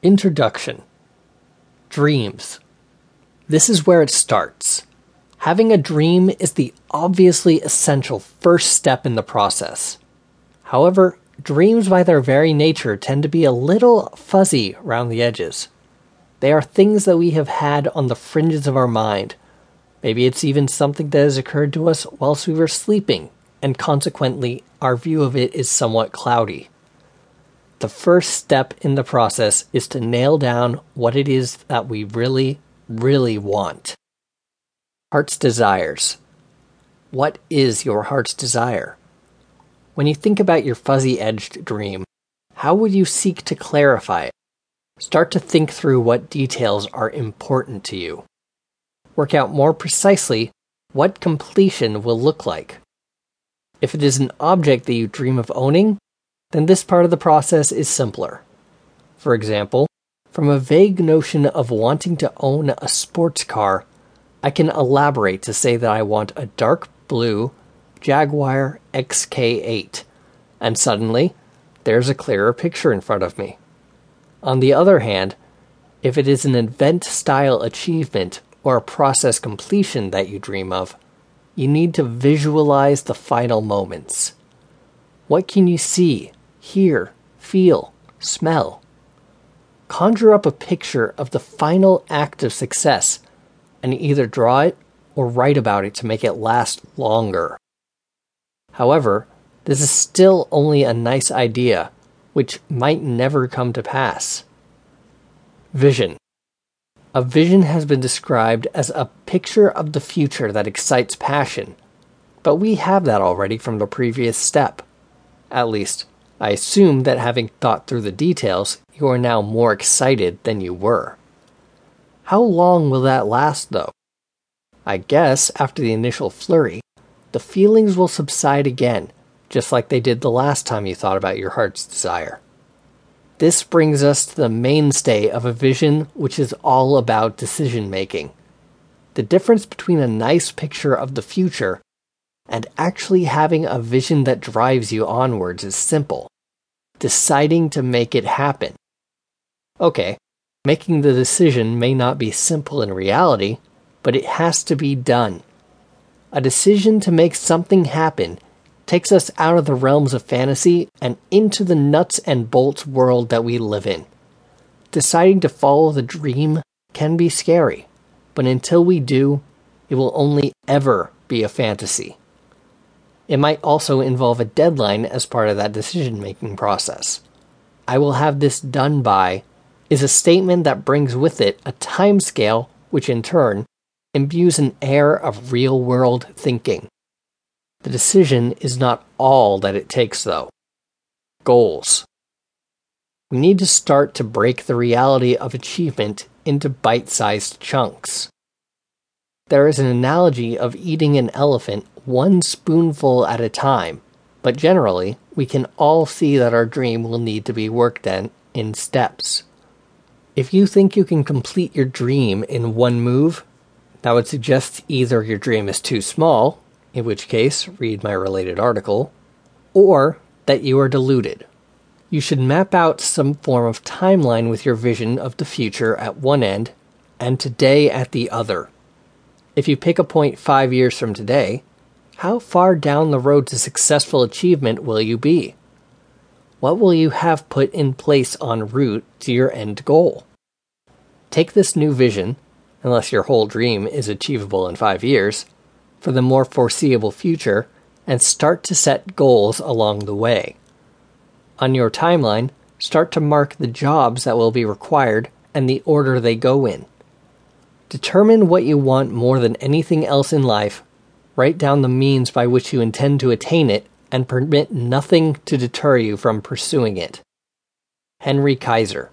Introduction Dreams. This is where it starts. Having a dream is the obviously essential first step in the process. However, dreams by their very nature tend to be a little fuzzy around the edges. They are things that we have had on the fringes of our mind. Maybe it's even something that has occurred to us whilst we were sleeping, and consequently, our view of it is somewhat cloudy. The first step in the process is to nail down what it is that we really, really want. Heart's desires. What is your heart's desire? When you think about your fuzzy edged dream, how would you seek to clarify it? Start to think through what details are important to you. Work out more precisely what completion will look like. If it is an object that you dream of owning, then this part of the process is simpler. For example, from a vague notion of wanting to own a sports car, I can elaborate to say that I want a dark blue Jaguar XK8, and suddenly there's a clearer picture in front of me. On the other hand, if it is an event style achievement or a process completion that you dream of, you need to visualize the final moments. What can you see hear, feel, smell. Conjure up a picture of the final act of success and either draw it or write about it to make it last longer. However, this is still only a nice idea, which might never come to pass. Vision. A vision has been described as a picture of the future that excites passion, but we have that already from the previous step. At least, I assume that having thought through the details, you are now more excited than you were. How long will that last, though? I guess after the initial flurry, the feelings will subside again, just like they did the last time you thought about your heart's desire. This brings us to the mainstay of a vision which is all about decision making. The difference between a nice picture of the future and actually having a vision that drives you onwards is simple. Deciding to make it happen. Okay, making the decision may not be simple in reality, but it has to be done. A decision to make something happen takes us out of the realms of fantasy and into the nuts and bolts world that we live in. Deciding to follow the dream can be scary, but until we do, it will only ever be a fantasy. It might also involve a deadline as part of that decision making process. I will have this done by is a statement that brings with it a time scale, which in turn imbues an air of real world thinking. The decision is not all that it takes, though. Goals. We need to start to break the reality of achievement into bite sized chunks. There is an analogy of eating an elephant one spoonful at a time, but generally, we can all see that our dream will need to be worked in in steps. If you think you can complete your dream in one move, that would suggest either your dream is too small, in which case, read my related article, or that you are deluded. You should map out some form of timeline with your vision of the future at one end and today at the other. If you pick a point five years from today, how far down the road to successful achievement will you be? What will you have put in place en route to your end goal? Take this new vision, unless your whole dream is achievable in five years, for the more foreseeable future and start to set goals along the way. On your timeline, start to mark the jobs that will be required and the order they go in. Determine what you want more than anything else in life Write down the means by which you intend to attain it and permit nothing to deter you from pursuing it. Henry Kaiser